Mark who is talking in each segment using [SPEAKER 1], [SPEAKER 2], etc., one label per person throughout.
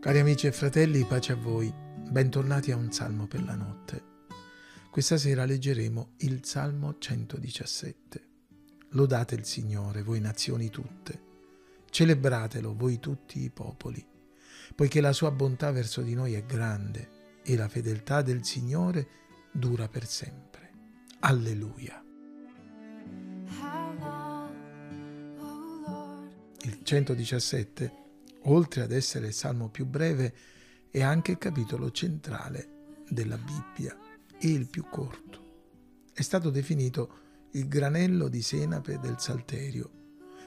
[SPEAKER 1] Cari amici e fratelli, pace a voi. Bentornati a un salmo per la notte. Questa sera leggeremo il Salmo 117. Lodate il Signore, voi nazioni tutte. Celebratelo, voi tutti i popoli, poiché la sua bontà verso di noi è grande e la fedeltà del Signore dura per sempre. Alleluia. Il 117 oltre ad essere il salmo più breve, è anche il capitolo centrale della Bibbia e il più corto. È stato definito il granello di senape del Salterio,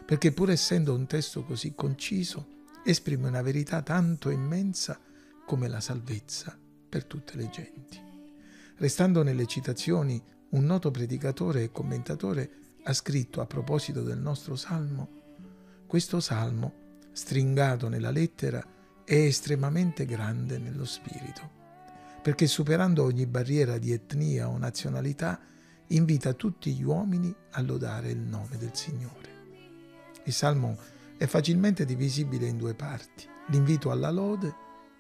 [SPEAKER 1] perché pur essendo un testo così conciso, esprime una verità tanto immensa come la salvezza per tutte le genti. Restando nelle citazioni, un noto predicatore e commentatore ha scritto a proposito del nostro salmo, questo salmo stringato nella lettera, è estremamente grande nello spirito, perché superando ogni barriera di etnia o nazionalità, invita tutti gli uomini a lodare il nome del Signore. Il Salmo è facilmente divisibile in due parti, l'invito alla lode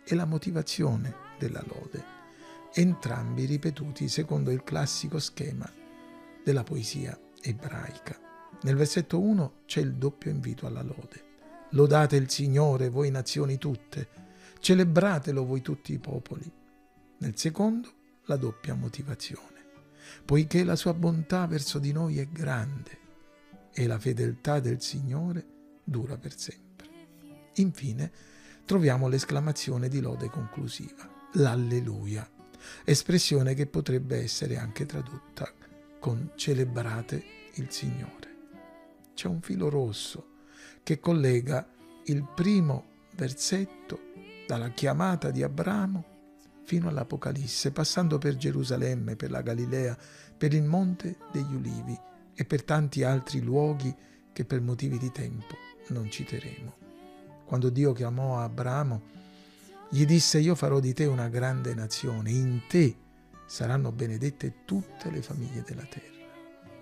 [SPEAKER 1] e la motivazione della lode, entrambi ripetuti secondo il classico schema della poesia ebraica. Nel versetto 1 c'è il doppio invito alla lode. Lodate il Signore, voi nazioni tutte, celebratelo voi tutti i popoli. Nel secondo, la doppia motivazione, poiché la sua bontà verso di noi è grande e la fedeltà del Signore dura per sempre. Infine, troviamo l'esclamazione di lode conclusiva, l'alleluia, espressione che potrebbe essere anche tradotta con celebrate il Signore. C'è un filo rosso che collega il primo versetto dalla chiamata di Abramo fino all'Apocalisse, passando per Gerusalemme, per la Galilea, per il Monte degli Ulivi e per tanti altri luoghi che per motivi di tempo non citeremo. Quando Dio chiamò Abramo, gli disse io farò di te una grande nazione, in te saranno benedette tutte le famiglie della terra.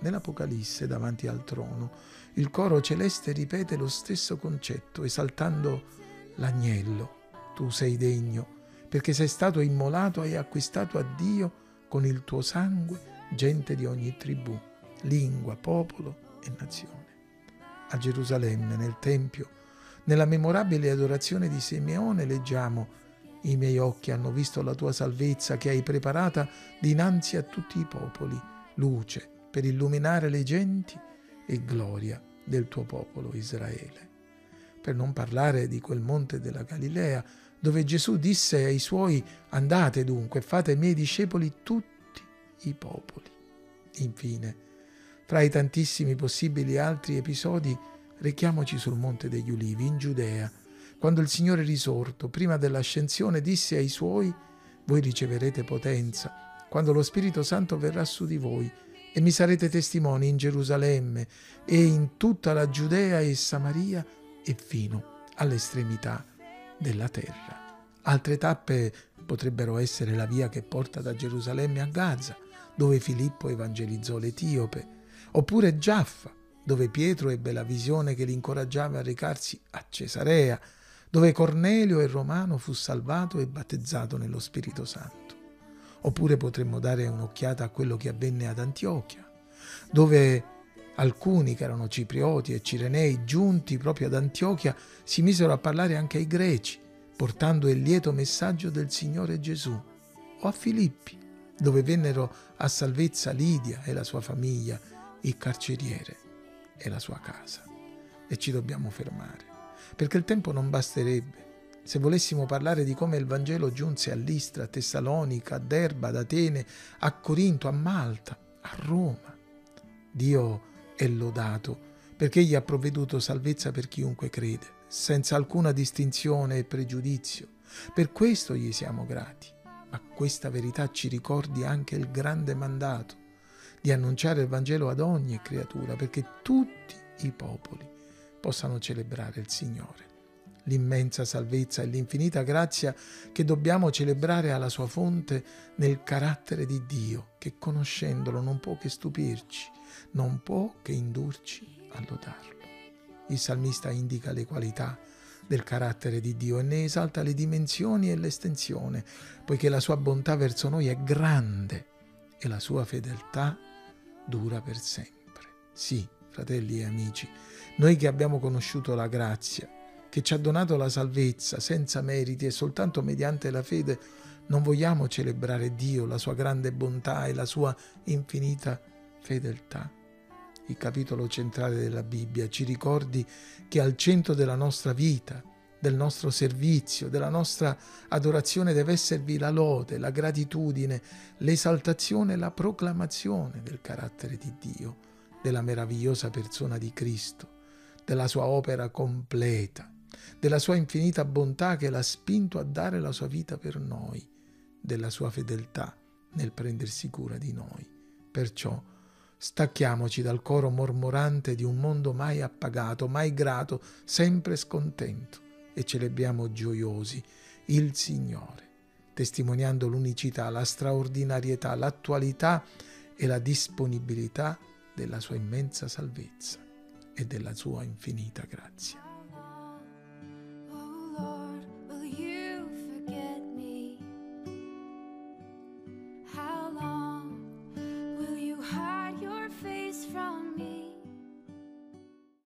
[SPEAKER 1] Nell'Apocalisse, davanti al trono, il coro celeste ripete lo stesso concetto, esaltando l'agnello. Tu sei degno, perché sei stato immolato e acquistato a Dio con il tuo sangue gente di ogni tribù, lingua, popolo e nazione. A Gerusalemme, nel Tempio, nella memorabile adorazione di Simeone leggiamo i miei occhi hanno visto la tua salvezza che hai preparata dinanzi a tutti i popoli, luce per illuminare le genti e gloria del tuo popolo Israele. Per non parlare di quel monte della Galilea, dove Gesù disse ai suoi andate dunque fate miei discepoli tutti i popoli. Infine, fra i tantissimi possibili altri episodi, rechiamoci sul monte degli Ulivi, in Giudea, quando il Signore risorto, prima dell'ascensione, disse ai suoi, voi riceverete potenza, quando lo Spirito Santo verrà su di voi, e mi sarete testimoni in Gerusalemme e in tutta la Giudea e Samaria e fino all'estremità della terra. Altre tappe potrebbero essere la via che porta da Gerusalemme a Gaza, dove Filippo evangelizzò l'Etiope, oppure Giaffa, dove Pietro ebbe la visione che li incoraggiava a recarsi a Cesarea, dove Cornelio il Romano fu salvato e battezzato nello Spirito Santo. Oppure potremmo dare un'occhiata a quello che avvenne ad Antiochia, dove alcuni che erano ciprioti e cirenei giunti proprio ad Antiochia si misero a parlare anche ai greci, portando il lieto messaggio del Signore Gesù, o a Filippi, dove vennero a salvezza Lidia e la sua famiglia, il carceriere e la sua casa. E ci dobbiamo fermare, perché il tempo non basterebbe se volessimo parlare di come il Vangelo giunse a Listra, a Tessalonica, a Derba, ad Atene, a Corinto, a Malta, a Roma. Dio è lodato perché egli ha provveduto salvezza per chiunque crede, senza alcuna distinzione e pregiudizio. Per questo gli siamo grati. Ma questa verità ci ricordi anche il grande mandato di annunciare il Vangelo ad ogni creatura, perché tutti i popoli possano celebrare il Signore l'immensa salvezza e l'infinita grazia che dobbiamo celebrare alla sua fonte nel carattere di Dio, che conoscendolo non può che stupirci, non può che indurci a lodarlo. Il salmista indica le qualità, del carattere di Dio e ne esalta le dimensioni e l'estensione, poiché la sua bontà verso noi è grande e la sua fedeltà dura per sempre. Sì, fratelli e amici, noi che abbiamo conosciuto la grazia, che ci ha donato la salvezza senza meriti e soltanto mediante la fede, non vogliamo celebrare Dio, la sua grande bontà e la sua infinita fedeltà? il capitolo centrale della Bibbia, ci ricordi che al centro della nostra vita, del nostro servizio, della nostra adorazione deve esservi la lode, la gratitudine, l'esaltazione la proclamazione del carattere di Dio, della meravigliosa persona di Cristo, della sua opera completa, della sua infinita bontà che l'ha spinto a dare la sua vita per noi, della sua fedeltà nel prendersi cura di noi. Perciò Stacchiamoci dal coro mormorante di un mondo mai appagato, mai grato, sempre scontento e celebriamo gioiosi il Signore, testimoniando l'unicità, la straordinarietà, l'attualità e la disponibilità della sua immensa salvezza e della sua infinita grazia.